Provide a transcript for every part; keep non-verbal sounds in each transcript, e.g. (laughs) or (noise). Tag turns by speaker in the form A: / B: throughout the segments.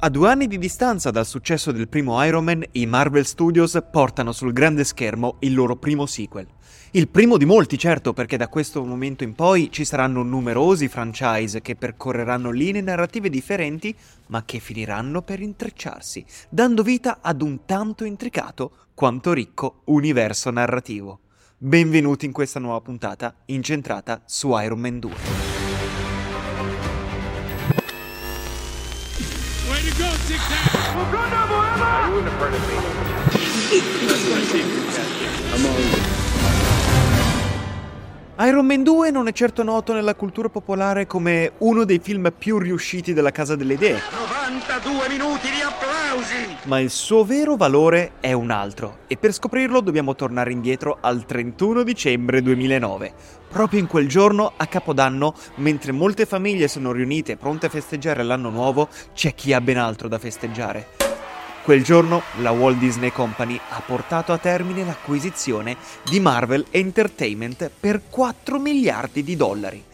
A: A due anni di distanza dal successo del primo Iron Man, i Marvel Studios portano sul grande schermo il loro primo sequel. Il primo di molti, certo, perché da questo momento in poi ci saranno numerosi franchise che percorreranno linee narrative differenti, ma che finiranno per intrecciarsi, dando vita ad un tanto intricato quanto ricco universo narrativo. Benvenuti in questa nuova puntata incentrata su Iron Man 2. Go! Wakanda forever! Are in front of me? I'm all Iron Man 2 non è certo noto nella cultura popolare come uno dei film più riusciti della Casa delle Idee. 92 minuti di applausi! Ma il suo vero valore è un altro e per scoprirlo dobbiamo tornare indietro al 31 dicembre 2009. Proprio in quel giorno, a Capodanno, mentre molte famiglie sono riunite pronte a festeggiare l'anno nuovo, c'è chi ha ben altro da festeggiare. Quel giorno la Walt Disney Company ha portato a termine l'acquisizione di Marvel Entertainment per 4 miliardi di dollari.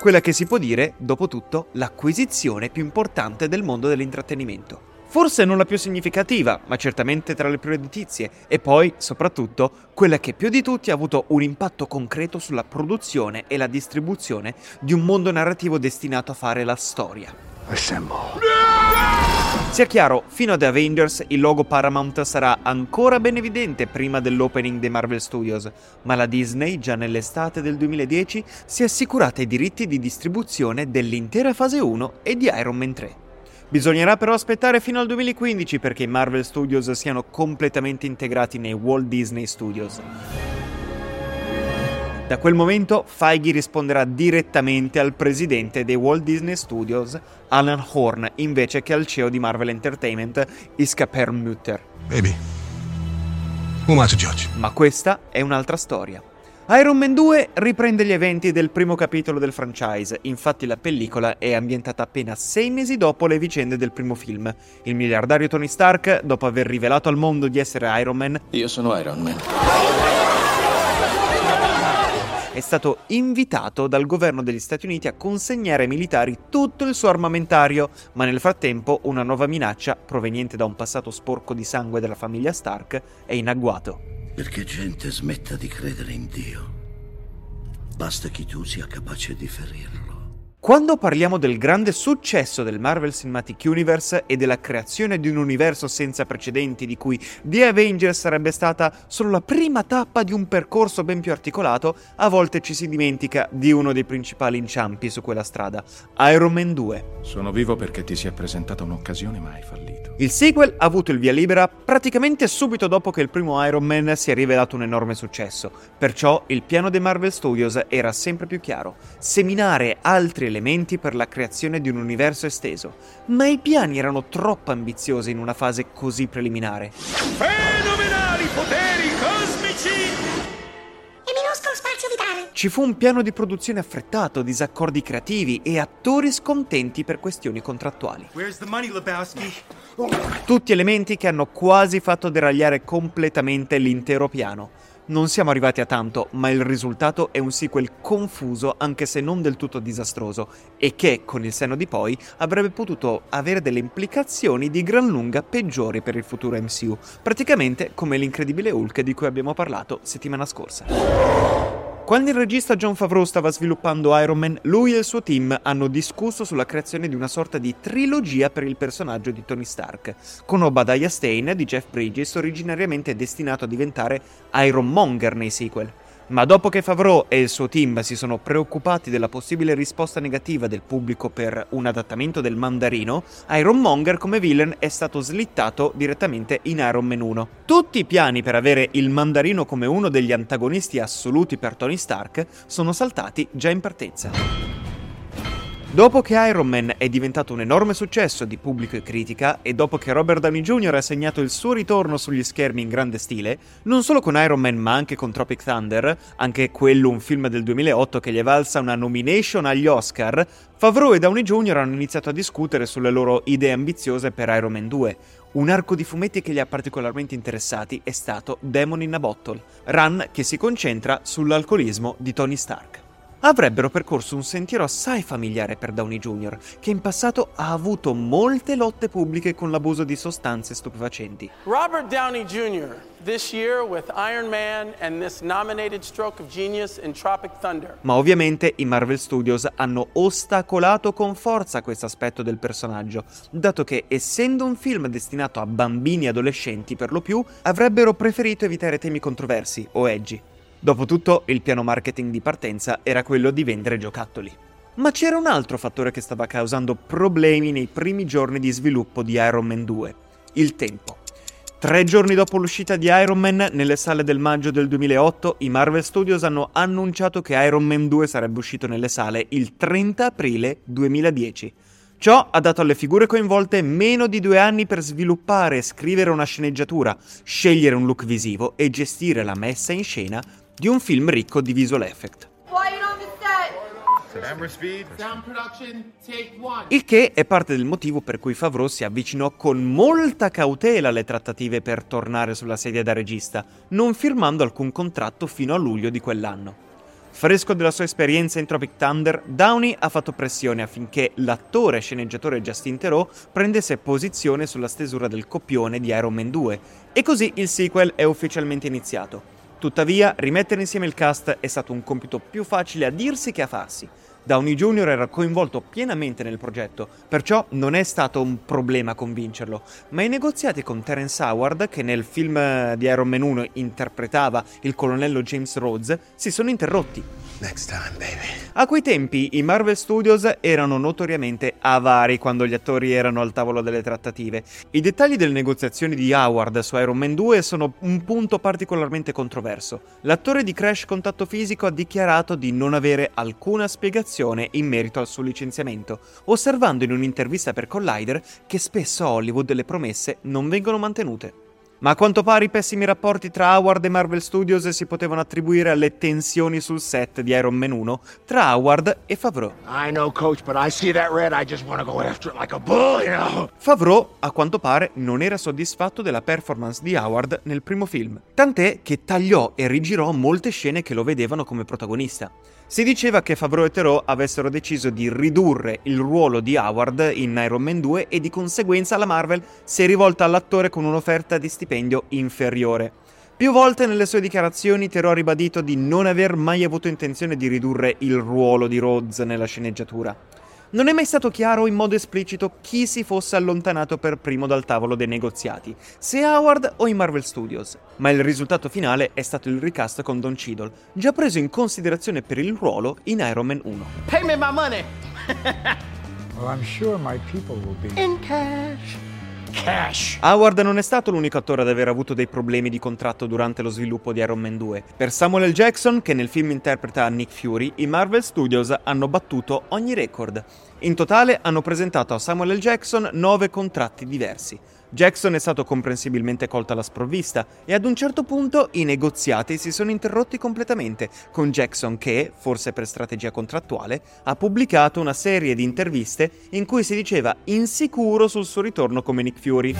A: Quella che si può dire, dopo tutto, l'acquisizione più importante del mondo dell'intrattenimento. Forse non la più significativa, ma certamente tra le più redditizie, e poi, soprattutto, quella che più di tutti ha avuto un impatto concreto sulla produzione e la distribuzione di un mondo narrativo destinato a fare la storia. Assemble. Sia chiaro, fino ad Avengers il logo Paramount sarà ancora ben evidente prima dell'opening dei Marvel Studios, ma la Disney già nell'estate del 2010 si è assicurata i diritti di distribuzione dell'intera fase 1 e di Iron Man 3. Bisognerà però aspettare fino al 2015 perché i Marvel Studios siano completamente integrati nei Walt Disney Studios. Da quel momento Feige risponderà direttamente al presidente dei Walt Disney Studios, Alan Horn, invece che al CEO di Marvel Entertainment, Iska Perlmutter. Baby, who am I to judge? Ma questa è un'altra storia. Iron Man 2 riprende gli eventi del primo capitolo del franchise, infatti la pellicola è ambientata appena sei mesi dopo le vicende del primo film. Il miliardario Tony Stark, dopo aver rivelato al mondo di essere Iron Man...
B: Io sono Iron Man
A: è stato invitato dal governo degli Stati Uniti a consegnare ai militari tutto il suo armamentario, ma nel frattempo una nuova minaccia, proveniente da un passato sporco di sangue della famiglia Stark, è in agguato.
C: Perché gente smetta di credere in Dio. Basta che tu sia capace di ferirlo.
A: Quando parliamo del grande successo del Marvel Cinematic Universe e della creazione di un universo senza precedenti di cui The Avengers sarebbe stata solo la prima tappa di un percorso ben più articolato, a volte ci si dimentica di uno dei principali inciampi su quella strada, Iron Man 2.
D: Sono vivo perché ti si è presentata un'occasione ma hai fallito.
A: Il sequel ha avuto il via libera praticamente subito dopo che il primo Iron Man si è rivelato un enorme successo, perciò il piano dei Marvel Studios era sempre più chiaro, seminare altri elementi per la creazione di un universo esteso, ma i piani erano troppo ambiziosi in una fase così preliminare. Fenomenali poteri cosmici! E minuscolo spazio vitale! Ci fu un piano di produzione affrettato, disaccordi creativi e attori scontenti per questioni contrattuali. Where's the money, Lebowski? Tutti elementi che hanno quasi fatto deragliare completamente l'intero piano. Non siamo arrivati a tanto, ma il risultato è un sequel confuso anche se non del tutto disastroso e che, con il senno di poi, avrebbe potuto avere delle implicazioni di gran lunga peggiori per il futuro MCU, praticamente come l'incredibile Hulk di cui abbiamo parlato settimana scorsa. Quando il regista John Favreau stava sviluppando Iron Man, lui e il suo team hanno discusso sulla creazione di una sorta di trilogia per il personaggio di Tony Stark, con Obadiah Stane di Jeff Bridges originariamente destinato a diventare Iron Monger nei sequel. Ma dopo che Favreau e il suo team si sono preoccupati della possibile risposta negativa del pubblico per un adattamento del mandarino, Iron Monger come villain è stato slittato direttamente in Iron Man 1. Tutti i piani per avere il mandarino come uno degli antagonisti assoluti per Tony Stark sono saltati già in partenza. Dopo che Iron Man è diventato un enorme successo di pubblico e critica, e dopo che Robert Downey Jr. ha segnato il suo ritorno sugli schermi in grande stile, non solo con Iron Man ma anche con Tropic Thunder, anche quello un film del 2008 che gli è valsa una nomination agli Oscar, Favreau e Downey Jr. hanno iniziato a discutere sulle loro idee ambiziose per Iron Man 2. Un arco di fumetti che li ha particolarmente interessati è stato Demon in a Bottle, run che si concentra sull'alcolismo di Tony Stark. Avrebbero percorso un sentiero assai familiare per Downey Jr., che in passato ha avuto molte lotte pubbliche con l'abuso di sostanze stupefacenti.
B: Robert Downey Jr. this year with Iron Man and this nominated stroke of genius in Tropic Thunder.
A: Ma ovviamente i Marvel Studios hanno ostacolato con forza questo aspetto del personaggio, dato che essendo un film destinato a bambini e adolescenti per lo più, avrebbero preferito evitare temi controversi o edgy. Dopotutto, il piano marketing di partenza era quello di vendere giocattoli. Ma c'era un altro fattore che stava causando problemi nei primi giorni di sviluppo di Iron Man 2, il tempo. Tre giorni dopo l'uscita di Iron Man, nelle sale del maggio del 2008, i Marvel Studios hanno annunciato che Iron Man 2 sarebbe uscito nelle sale il 30 aprile 2010. Ciò ha dato alle figure coinvolte meno di due anni per sviluppare e scrivere una sceneggiatura, scegliere un look visivo e gestire la messa in scena di un film ricco di visual effect. Il che è parte del motivo per cui Favreau si avvicinò con molta cautela alle trattative per tornare sulla sedia da regista, non firmando alcun contratto fino a luglio di quell'anno. Fresco della sua esperienza in Tropic Thunder, Downey ha fatto pressione affinché l'attore e sceneggiatore Justin Theroux prendesse posizione sulla stesura del copione di Iron Man 2, e così il sequel è ufficialmente iniziato. Tuttavia, rimettere insieme il cast è stato un compito più facile a dirsi che a farsi. Downey Jr. era coinvolto pienamente nel progetto, perciò non è stato un problema convincerlo, ma i negoziati con Terence Howard, che nel film di Iron Man 1 interpretava il colonnello James Rhodes, si sono interrotti. Time, a quei tempi i Marvel Studios erano notoriamente avari quando gli attori erano al tavolo delle trattative. I dettagli delle negoziazioni di Howard su Iron Man 2 sono un punto particolarmente controverso. L'attore di Crash Contatto Fisico ha dichiarato di non avere alcuna spiegazione in merito al suo licenziamento, osservando in un'intervista per Collider che spesso a Hollywood le promesse non vengono mantenute. Ma a quanto pare i pessimi rapporti tra Howard e Marvel Studios si potevano attribuire alle tensioni sul set di Iron Man 1 tra Howard e Favreau. Know coach, red, like bull, you know. Favreau, a quanto pare, non era soddisfatto della performance di Howard nel primo film, tant'è che tagliò e rigirò molte scene che lo vedevano come protagonista. Si diceva che Favreau e Theroux avessero deciso di ridurre il ruolo di Howard in Iron Man 2 e di conseguenza la Marvel si è rivolta all'attore con un'offerta di stipendio inferiore. Più volte nelle sue dichiarazioni Theroux ha ribadito di non aver mai avuto intenzione di ridurre il ruolo di Rhodes nella sceneggiatura. Non è mai stato chiaro in modo esplicito chi si fosse allontanato per primo dal tavolo dei negoziati, se Howard o i Marvel Studios, ma il risultato finale è stato il recast con Don Cheadle, già preso in considerazione per il ruolo in Iron Man 1. Pay me my money! (laughs) well, I'm sure my people will be in cash. Cash. Howard non è stato l'unico attore ad aver avuto dei problemi di contratto durante lo sviluppo di Iron Man 2. Per Samuel L. Jackson, che nel film interpreta Nick Fury, i Marvel Studios hanno battuto ogni record. In totale hanno presentato a Samuel L. Jackson nove contratti diversi. Jackson è stato comprensibilmente colto alla sprovvista e ad un certo punto i negoziati si sono interrotti completamente, con Jackson che, forse per strategia contrattuale, ha pubblicato una serie di interviste in cui si diceva insicuro sul suo ritorno come Nick Fury.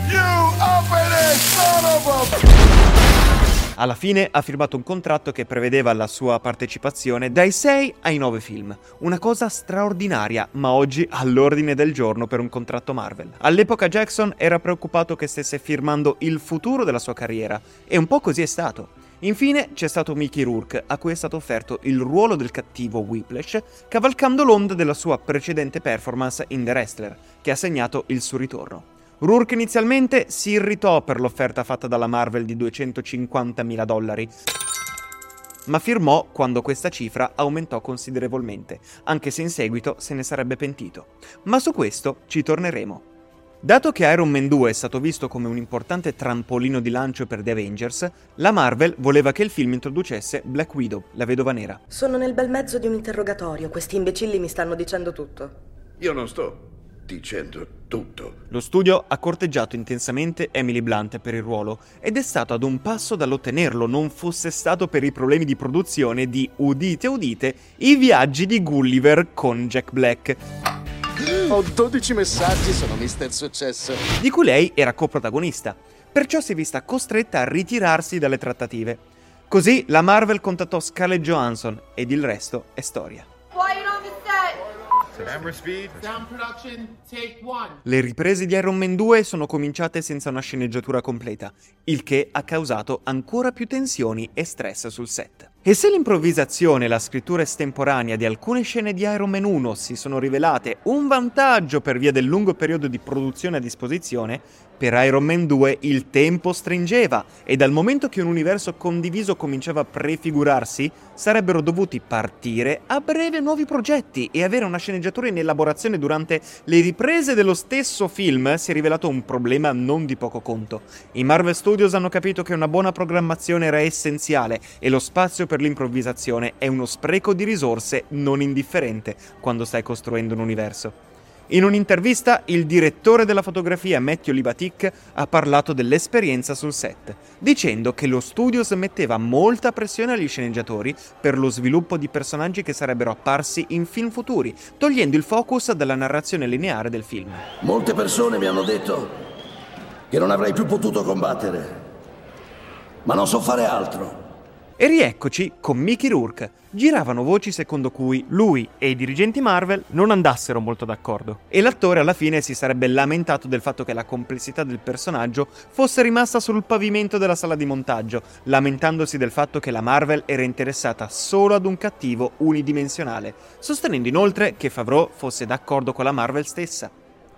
A: Alla fine ha firmato un contratto che prevedeva la sua partecipazione dai 6 ai 9 film, una cosa straordinaria, ma oggi all'ordine del giorno per un contratto Marvel. All'epoca Jackson era preoccupato che stesse firmando il futuro della sua carriera, e un po' così è stato. Infine c'è stato Mickey Rourke, a cui è stato offerto il ruolo del cattivo Whiplash, cavalcando l'onda della sua precedente performance in The Wrestler, che ha segnato il suo ritorno. Rourke inizialmente si irritò per l'offerta fatta dalla Marvel di 250.000 dollari, ma firmò quando questa cifra aumentò considerevolmente, anche se in seguito se ne sarebbe pentito. Ma su questo ci torneremo. Dato che Iron Man 2 è stato visto come un importante trampolino di lancio per The Avengers, la Marvel voleva che il film introducesse Black Widow, la vedova nera.
E: Sono nel bel mezzo di un interrogatorio, questi imbecilli mi stanno dicendo tutto.
C: Io non sto dicendo tutto.
A: Lo studio ha corteggiato intensamente Emily Blunt per il ruolo ed è stato ad un passo dall'ottenerlo non fosse stato per i problemi di produzione di, udite udite, i viaggi di Gulliver con Jack Black.
F: Ho 12 messaggi, sono Mister Successo.
A: Di cui lei era coprotagonista, perciò si è vista costretta a ritirarsi dalle trattative. Così la Marvel contattò Scarlett Johansson ed il resto è storia. Le riprese di Iron Man 2 sono cominciate senza una sceneggiatura completa, il che ha causato ancora più tensioni e stress sul set. E se l'improvvisazione e la scrittura estemporanea di alcune scene di Iron Man 1 si sono rivelate un vantaggio per via del lungo periodo di produzione a disposizione, per Iron Man 2 il tempo stringeva e dal momento che un universo condiviso cominciava a prefigurarsi, sarebbero dovuti partire a breve nuovi progetti e avere una sceneggiatura in elaborazione durante le riprese dello stesso film si è rivelato un problema non di poco conto. I Marvel Studios hanno capito che una buona programmazione era essenziale e lo spazio per l'improvvisazione è uno spreco di risorse non indifferente quando stai costruendo un universo. In un'intervista il direttore della fotografia Matthew Libatic ha parlato dell'esperienza sul set, dicendo che lo studio metteva molta pressione agli sceneggiatori per lo sviluppo di personaggi che sarebbero apparsi in film futuri, togliendo il focus dalla narrazione lineare del film.
C: Molte persone mi hanno detto che non avrei più potuto combattere, ma non so fare altro.
A: E rieccoci con Mickey Rourke. Giravano voci secondo cui lui e i dirigenti Marvel non andassero molto d'accordo. E l'attore alla fine si sarebbe lamentato del fatto che la complessità del personaggio fosse rimasta sul pavimento della sala di montaggio, lamentandosi del fatto che la Marvel era interessata solo ad un cattivo unidimensionale, sostenendo inoltre che Favreau fosse d'accordo con la Marvel stessa.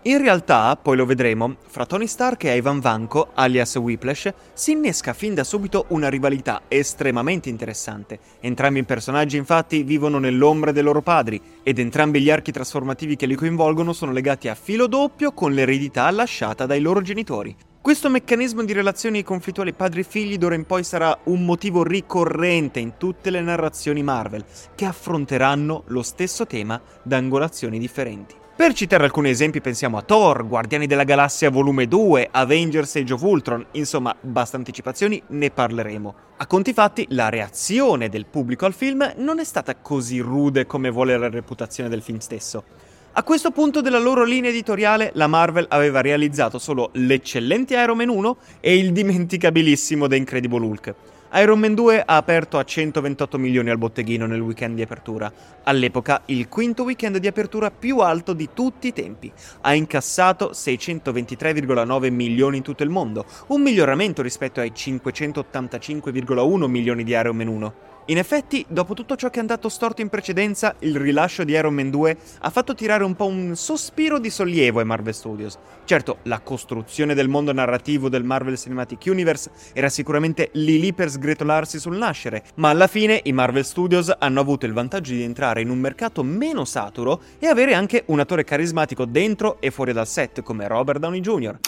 A: In realtà, poi lo vedremo, fra Tony Stark e Ivan Vanko, alias Whiplash, si innesca fin da subito una rivalità estremamente interessante. Entrambi i personaggi infatti vivono nell'ombra dei loro padri ed entrambi gli archi trasformativi che li coinvolgono sono legati a filo doppio con l'eredità lasciata dai loro genitori. Questo meccanismo di relazioni conflittuali padri-figli d'ora in poi sarà un motivo ricorrente in tutte le narrazioni Marvel, che affronteranno lo stesso tema da angolazioni differenti. Per citare alcuni esempi pensiamo a Thor, Guardiani della Galassia Volume 2, Avengers Age of Ultron, insomma, basta anticipazioni, ne parleremo. A conti fatti, la reazione del pubblico al film non è stata così rude come vuole la reputazione del film stesso. A questo punto della loro linea editoriale, la Marvel aveva realizzato solo l'eccellente Iron Man 1 e il dimenticabilissimo The Incredible Hulk. Iron Man 2 ha aperto a 128 milioni al botteghino nel weekend di apertura. All'epoca il quinto weekend di apertura più alto di tutti i tempi. Ha incassato 623,9 milioni in tutto il mondo, un miglioramento rispetto ai 585,1 milioni di Iron Man 1. In effetti, dopo tutto ciò che è andato storto in precedenza, il rilascio di Iron Man 2 ha fatto tirare un po' un sospiro di sollievo ai Marvel Studios. Certo, la costruzione del mondo narrativo del Marvel Cinematic Universe era sicuramente lì lì per sgretolarsi sul nascere, ma alla fine i Marvel Studios hanno avuto il vantaggio di entrare in un mercato meno saturo e avere anche un attore carismatico dentro e fuori dal set come Robert Downey Jr.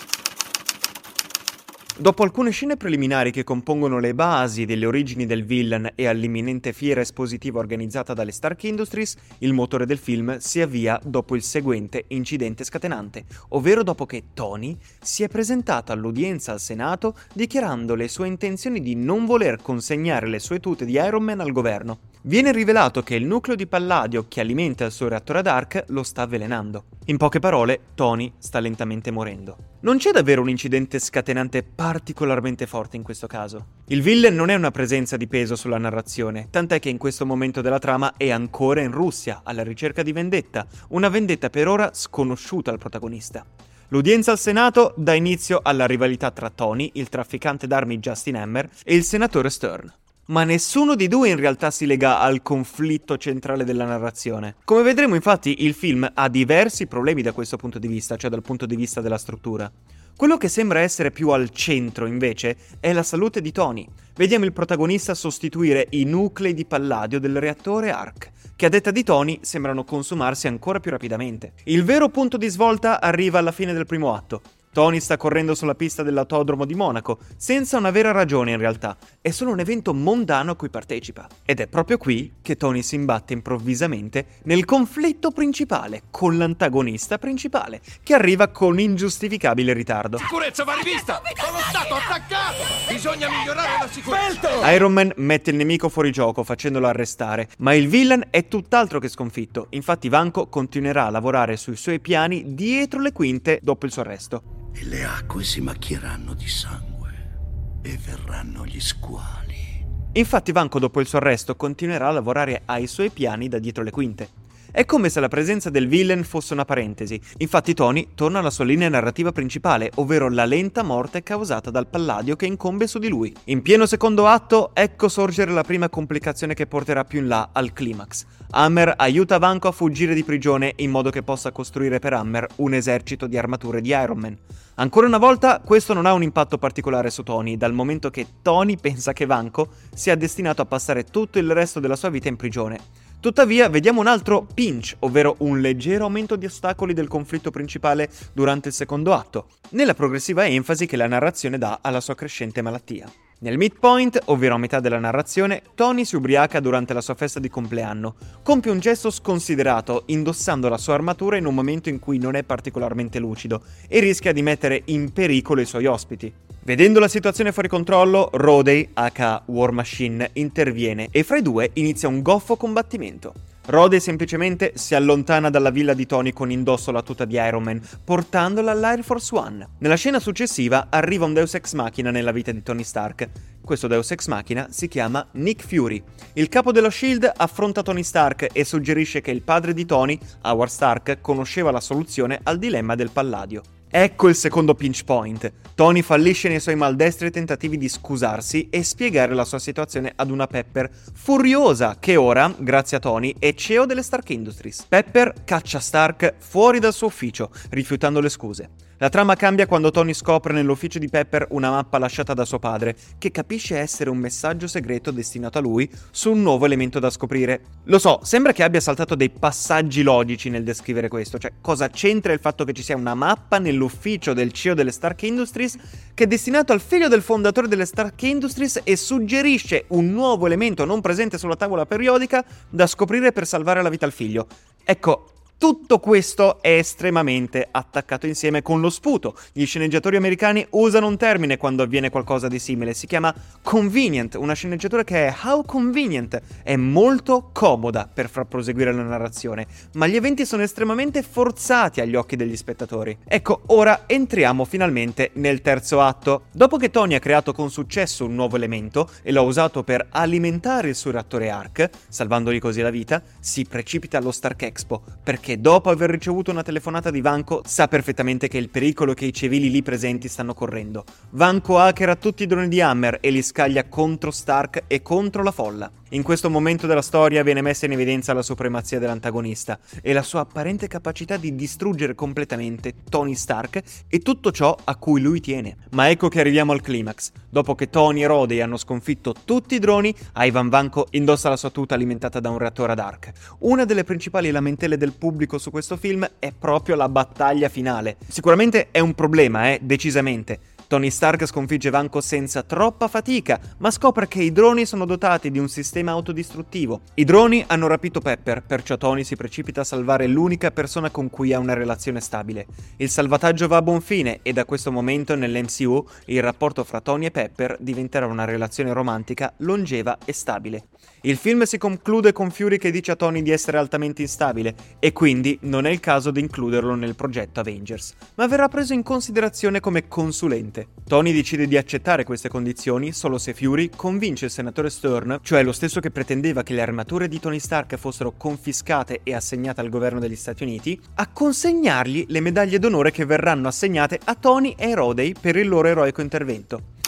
A: Dopo alcune scene preliminari che compongono le basi delle origini del villain e all'imminente fiera espositiva organizzata dalle Stark Industries, il motore del film si avvia dopo il seguente incidente scatenante, ovvero dopo che Tony si è presentato all'udienza al Senato dichiarando le sue intenzioni di non voler consegnare le sue tute di Iron Man al governo. Viene rivelato che il nucleo di palladio che alimenta il suo reattore Dark lo sta avvelenando. In poche parole, Tony sta lentamente morendo. Non c'è davvero un incidente scatenante particolarmente forte in questo caso. Il villain non è una presenza di peso sulla narrazione, tant'è che in questo momento della trama è ancora in Russia, alla ricerca di vendetta, una vendetta per ora sconosciuta al protagonista. L'udienza al Senato dà inizio alla rivalità tra Tony, il trafficante d'armi Justin Hammer, e il senatore Stern ma nessuno di due in realtà si lega al conflitto centrale della narrazione. Come vedremo infatti il film ha diversi problemi da questo punto di vista, cioè dal punto di vista della struttura. Quello che sembra essere più al centro, invece, è la salute di Tony. Vediamo il protagonista sostituire i nuclei di palladio del reattore ARC, che a detta di Tony sembrano consumarsi ancora più rapidamente. Il vero punto di svolta arriva alla fine del primo atto. Tony sta correndo sulla pista dell'autodromo di Monaco, senza una vera ragione in realtà, è solo un evento mondano a cui partecipa. Ed è proprio qui che Tony si imbatte improvvisamente nel conflitto principale con l'antagonista principale, che arriva con ingiustificabile ritardo.
G: Sicurezza va rivista! Sono stato attaccato! Bisogna migliorare la sicurezza!
A: Iron Man mette il nemico fuori gioco facendolo arrestare, ma il villain è tutt'altro che sconfitto. Infatti Vanko continuerà a lavorare sui suoi piani dietro le quinte dopo il suo arresto
C: e le acque si macchieranno di sangue e verranno gli squali.
A: Infatti Vanko dopo il suo arresto continuerà a lavorare ai suoi piani da dietro le quinte. È come se la presenza del villain fosse una parentesi. Infatti Tony torna alla sua linea narrativa principale, ovvero la lenta morte causata dal palladio che incombe su di lui. In pieno secondo atto, ecco sorgere la prima complicazione che porterà più in là al climax. Hammer aiuta Vanko a fuggire di prigione in modo che possa costruire per Hammer un esercito di armature di Iron Man. Ancora una volta, questo non ha un impatto particolare su Tony, dal momento che Tony pensa che Vanko sia destinato a passare tutto il resto della sua vita in prigione. Tuttavia, vediamo un altro pinch, ovvero un leggero aumento di ostacoli del conflitto principale durante il secondo atto, nella progressiva enfasi che la narrazione dà alla sua crescente malattia. Nel midpoint, ovvero a metà della narrazione, Tony si ubriaca durante la sua festa di compleanno. Compie un gesto sconsiderato, indossando la sua armatura in un momento in cui non è particolarmente lucido e rischia di mettere in pericolo i suoi ospiti. Vedendo la situazione fuori controllo, Rodey, aka War Machine, interviene e fra i due inizia un goffo combattimento. Rode semplicemente si allontana dalla villa di Tony con indosso la tuta di Iron Man, portandola all'Air Force One. Nella scena successiva arriva un Deus Ex Machina nella vita di Tony Stark. Questo Deus Ex Machina si chiama Nick Fury. Il capo dello Shield affronta Tony Stark e suggerisce che il padre di Tony, Howard Stark, conosceva la soluzione al dilemma del Palladio. Ecco il secondo pinch point. Tony fallisce nei suoi maldestri tentativi di scusarsi e spiegare la sua situazione ad una Pepper furiosa che ora, grazie a Tony, è CEO delle Stark Industries. Pepper caccia Stark fuori dal suo ufficio, rifiutando le scuse. La trama cambia quando Tony scopre nell'ufficio di Pepper una mappa lasciata da suo padre, che capisce essere un messaggio segreto destinato a lui su un nuovo elemento da scoprire. Lo so, sembra che abbia saltato dei passaggi logici nel descrivere questo, cioè cosa c'entra il fatto che ci sia una mappa nell'ufficio del CEO delle Stark Industries che è destinato al figlio del fondatore delle Stark Industries e suggerisce un nuovo elemento non presente sulla tavola periodica da scoprire per salvare la vita al figlio. Ecco, tutto questo è estremamente attaccato insieme con lo sputo. Gli sceneggiatori americani usano un termine quando avviene qualcosa di simile, si chiama convenient, una sceneggiatura che è how convenient, è molto comoda per far proseguire la narrazione, ma gli eventi sono estremamente forzati agli occhi degli spettatori. Ecco, ora entriamo finalmente nel terzo atto. Dopo che Tony ha creato con successo un nuovo elemento e l'ha usato per alimentare il suo reattore ARC, salvandogli così la vita, si precipita allo Stark Expo perché che dopo aver ricevuto una telefonata di Vanko sa perfettamente che il pericolo che i civili lì presenti stanno correndo. Vanko hackera tutti i droni di Hammer e li scaglia contro Stark e contro la folla. In questo momento della storia viene messa in evidenza la supremazia dell'antagonista e la sua apparente capacità di distruggere completamente Tony Stark e tutto ciò a cui lui tiene. Ma ecco che arriviamo al climax. Dopo che Tony e Rodey hanno sconfitto tutti i droni, Ivan Vanko indossa la sua tuta alimentata da un reattore ad arc. Una delle principali lamentele del pubblico su questo film è proprio la battaglia finale. Sicuramente è un problema, eh, decisamente. Tony Stark sconfigge Vanko senza troppa fatica, ma scopre che i droni sono dotati di un sistema autodistruttivo. I droni hanno rapito Pepper, perciò Tony si precipita a salvare l'unica persona con cui ha una relazione stabile. Il salvataggio va a buon fine e da questo momento nell'MCU il rapporto fra Tony e Pepper diventerà una relazione romantica longeva e stabile. Il film si conclude con Fury che dice a Tony di essere altamente instabile e quindi non è il caso di includerlo nel progetto Avengers, ma verrà preso in considerazione come consulente. Tony decide di accettare queste condizioni solo se Fury convince il senatore Stern, cioè lo stesso che pretendeva che le armature di Tony Stark fossero confiscate e assegnate al governo degli Stati Uniti, a consegnargli le medaglie d'onore che verranno assegnate a Tony e Rodey per il loro eroico intervento.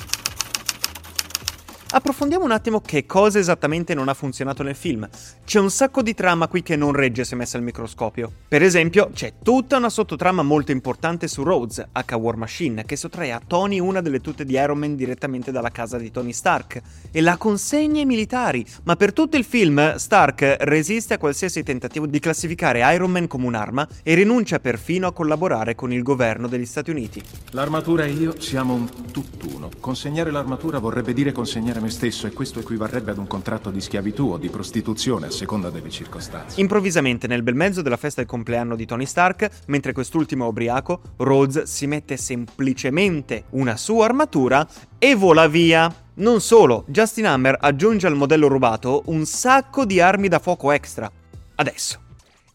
A: Approfondiamo un attimo che cosa esattamente non ha funzionato nel film. C'è un sacco di trama qui che non regge se messa al microscopio. Per esempio, c'è tutta una sottotrama molto importante su Rhodes, H War Machine, che sottrae a Tony una delle tute di Iron Man direttamente dalla casa di Tony Stark e la consegna ai militari. Ma per tutto il film, Stark resiste a qualsiasi tentativo di classificare Iron Man come un'arma e rinuncia perfino a collaborare con il governo degli Stati Uniti.
D: L'armatura e io siamo un tutt'uno. Consegnare l'armatura vorrebbe dire consegnare me stesso e questo equivarrebbe ad un contratto di schiavitù o di prostituzione a seconda delle circostanze.
A: Improvvisamente, nel bel mezzo della festa del compleanno di Tony Stark, mentre quest'ultimo è ubriaco, Rhodes si mette semplicemente una sua armatura e vola via. Non solo, Justin Hammer aggiunge al modello rubato un sacco di armi da fuoco extra. Adesso,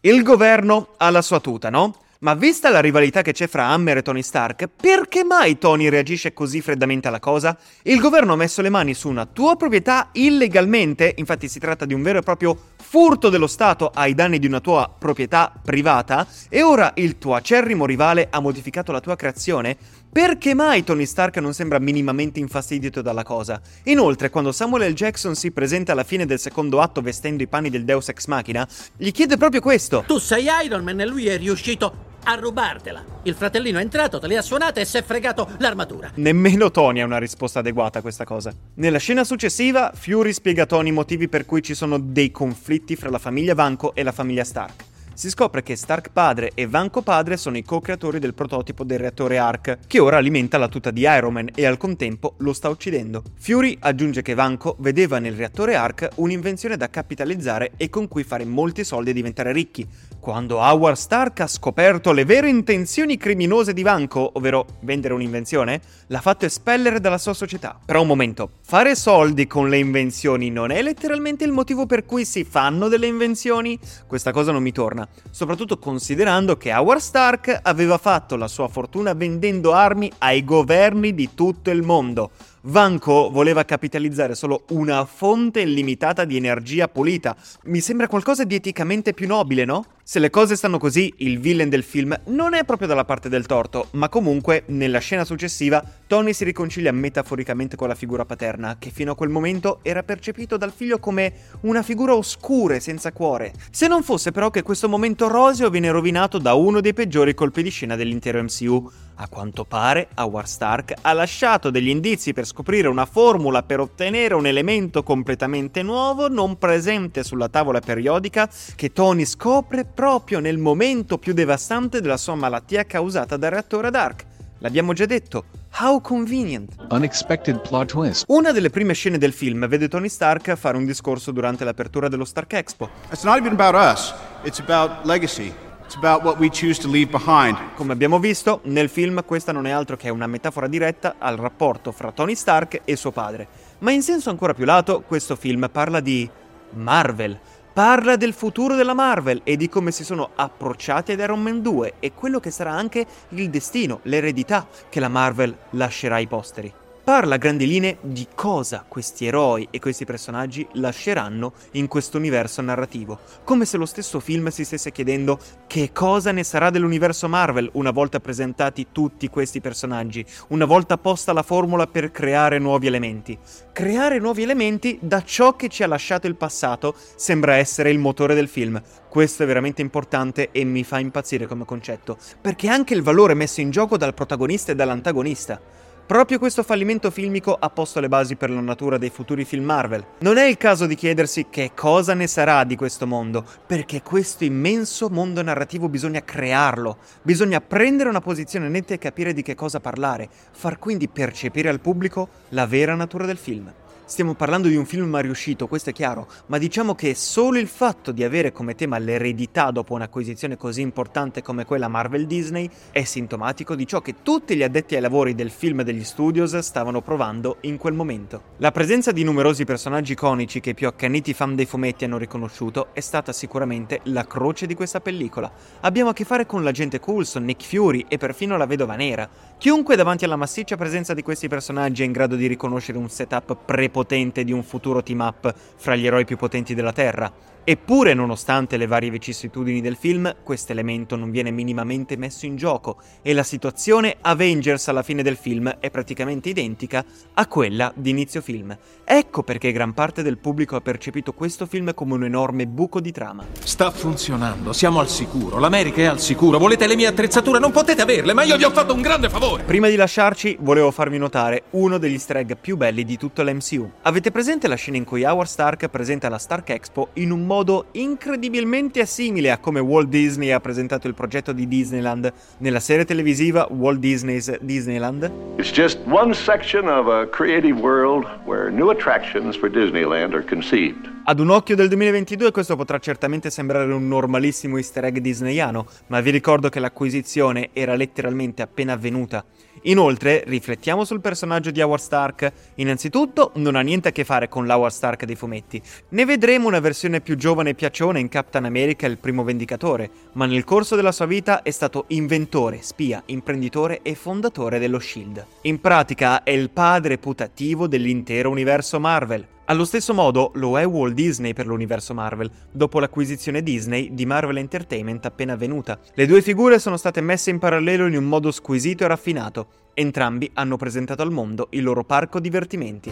A: il governo ha la sua tuta, no? Ma vista la rivalità che c'è fra Hammer e Tony Stark, perché mai Tony reagisce così freddamente alla cosa? Il governo ha messo le mani su una tua proprietà illegalmente, infatti si tratta di un vero e proprio furto dello Stato ai danni di una tua proprietà privata, e ora il tuo acerrimo rivale ha modificato la tua creazione? Perché mai Tony Stark non sembra minimamente infastidito dalla cosa? Inoltre, quando Samuel L. Jackson si presenta alla fine del secondo atto vestendo i panni del Deus Ex Machina, gli chiede proprio questo.
H: Tu sei Iron Man e lui è riuscito a rubartela. Il fratellino è entrato, te le ha suonate e si è fregato l'armatura.
A: Nemmeno Tony ha una risposta adeguata a questa cosa. Nella scena successiva, Fury spiega a Tony i motivi per cui ci sono dei conflitti fra la famiglia Vanco e la famiglia Stark si scopre che Stark padre e Vanco padre sono i co-creatori del prototipo del reattore Ark, che ora alimenta la tuta di Iron Man e al contempo lo sta uccidendo. Fury aggiunge che Vanco vedeva nel reattore Ark un'invenzione da capitalizzare e con cui fare molti soldi e diventare ricchi. Quando Howard Stark ha scoperto le vere intenzioni criminose di Vanco, ovvero vendere un'invenzione, l'ha fatto espellere dalla sua società. Però un momento, fare soldi con le invenzioni non è letteralmente il motivo per cui si fanno delle invenzioni? Questa cosa non mi torna soprattutto considerando che Howard Stark aveva fatto la sua fortuna vendendo armi ai governi di tutto il mondo. Vanco voleva capitalizzare solo una fonte illimitata di energia pulita. Mi sembra qualcosa di eticamente più nobile, no? Se le cose stanno così, il villain del film non è proprio dalla parte del torto, ma comunque, nella scena successiva, Tony si riconcilia metaforicamente con la figura paterna, che fino a quel momento era percepito dal figlio come una figura oscura e senza cuore. Se non fosse però che questo momento roseo viene rovinato da uno dei peggiori colpi di scena dell'intero MCU, a quanto pare, Howard Stark ha lasciato degli indizi per scoprire una formula per ottenere un elemento completamente nuovo non presente sulla tavola periodica che Tony scopre proprio nel momento più devastante della sua malattia causata dal reattore Dark. L'abbiamo già detto. How convenient.
D: Unexpected plot twist.
A: Una delle prime scene del film vede Tony Stark fare un discorso durante l'apertura dello Stark Expo.
I: It's not even about us. It's about legacy. It's about what we choose to leave behind.
A: Come abbiamo visto, nel film questa non è altro che una metafora diretta al rapporto fra Tony Stark e suo padre. Ma in senso ancora più lato, questo film parla di Marvel. Parla del futuro della Marvel e di come si sono approcciati ad Iron Man 2 e quello che sarà anche il destino, l'eredità che la Marvel lascerà ai posteri parla a grandi linee di cosa questi eroi e questi personaggi lasceranno in questo universo narrativo, come se lo stesso film si stesse chiedendo che cosa ne sarà dell'universo Marvel una volta presentati tutti questi personaggi, una volta posta la formula per creare nuovi elementi. Creare nuovi elementi da ciò che ci ha lasciato il passato sembra essere il motore del film. Questo è veramente importante e mi fa impazzire come concetto, perché anche il valore messo in gioco dal protagonista e dall'antagonista. Proprio questo fallimento filmico ha posto le basi per la natura dei futuri film Marvel. Non è il caso di chiedersi che cosa ne sarà di questo mondo, perché questo immenso mondo narrativo bisogna crearlo, bisogna prendere una posizione netta e capire di che cosa parlare, far quindi percepire al pubblico la vera natura del film. Stiamo parlando di un film mai riuscito, questo è chiaro, ma diciamo che solo il fatto di avere come tema l'eredità dopo un'acquisizione così importante come quella Marvel Disney è sintomatico di ciò che tutti gli addetti ai lavori del film degli studios stavano provando in quel momento. La presenza di numerosi personaggi iconici che i più accaniti fan dei fumetti hanno riconosciuto è stata sicuramente la croce di questa pellicola. Abbiamo a che fare con l'agente Coulson, Nick Fury e perfino la vedova nera. Chiunque davanti alla massiccia presenza di questi personaggi è in grado di riconoscere un setup prepotente potente di un futuro team up fra gli eroi più potenti della Terra. Eppure, nonostante le varie vicissitudini del film, questo elemento non viene minimamente messo in gioco e la situazione Avengers alla fine del film è praticamente identica a quella di inizio film. Ecco perché gran parte del pubblico ha percepito questo film come un enorme buco di trama.
D: Sta funzionando, siamo al sicuro, l'America è al sicuro, volete le mie attrezzature, non potete averle, ma io vi ho fatto un grande favore!
A: Prima di lasciarci, volevo farvi notare uno degli easter egg più belli di tutto l'MCU. Avete presente la scena in cui Howard Stark presenta la Stark Expo in un modo modo incredibilmente simile a come Walt Disney ha presentato il progetto di Disneyland nella serie televisiva Walt Disney's Disneyland.
J: It's just one section of a creative world where new attractions for Disneyland are conceived.
A: Ad un occhio del 2022 questo potrà certamente sembrare un normalissimo easter egg disneyano, ma vi ricordo che l'acquisizione era letteralmente appena avvenuta Inoltre, riflettiamo sul personaggio di Howard Stark. Innanzitutto, non ha niente a che fare con l'Howard Stark dei fumetti. Ne vedremo una versione più giovane e piaccione in Captain America il primo Vendicatore, ma nel corso della sua vita è stato inventore, spia, imprenditore e fondatore dello Shield. In pratica è il padre putativo dell'intero universo Marvel. Allo stesso modo lo è Walt Disney per l'universo Marvel, dopo l'acquisizione Disney di Marvel Entertainment appena avvenuta. Le due figure sono state messe in parallelo in un modo squisito e raffinato. Entrambi hanno presentato al mondo il loro parco divertimenti.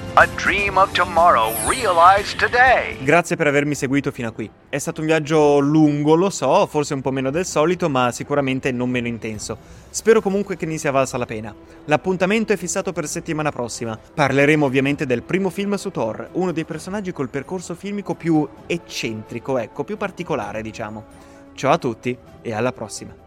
A: Grazie per avermi seguito fino a qui. È stato un viaggio lungo, lo so, forse un po' meno del solito, ma sicuramente non meno intenso. Spero comunque che ne sia valsa la pena. L'appuntamento è fissato per settimana prossima. Parleremo ovviamente del primo film su Thor, uno dei personaggi col percorso filmico più eccentrico, ecco, più particolare, diciamo. Ciao a tutti e alla prossima.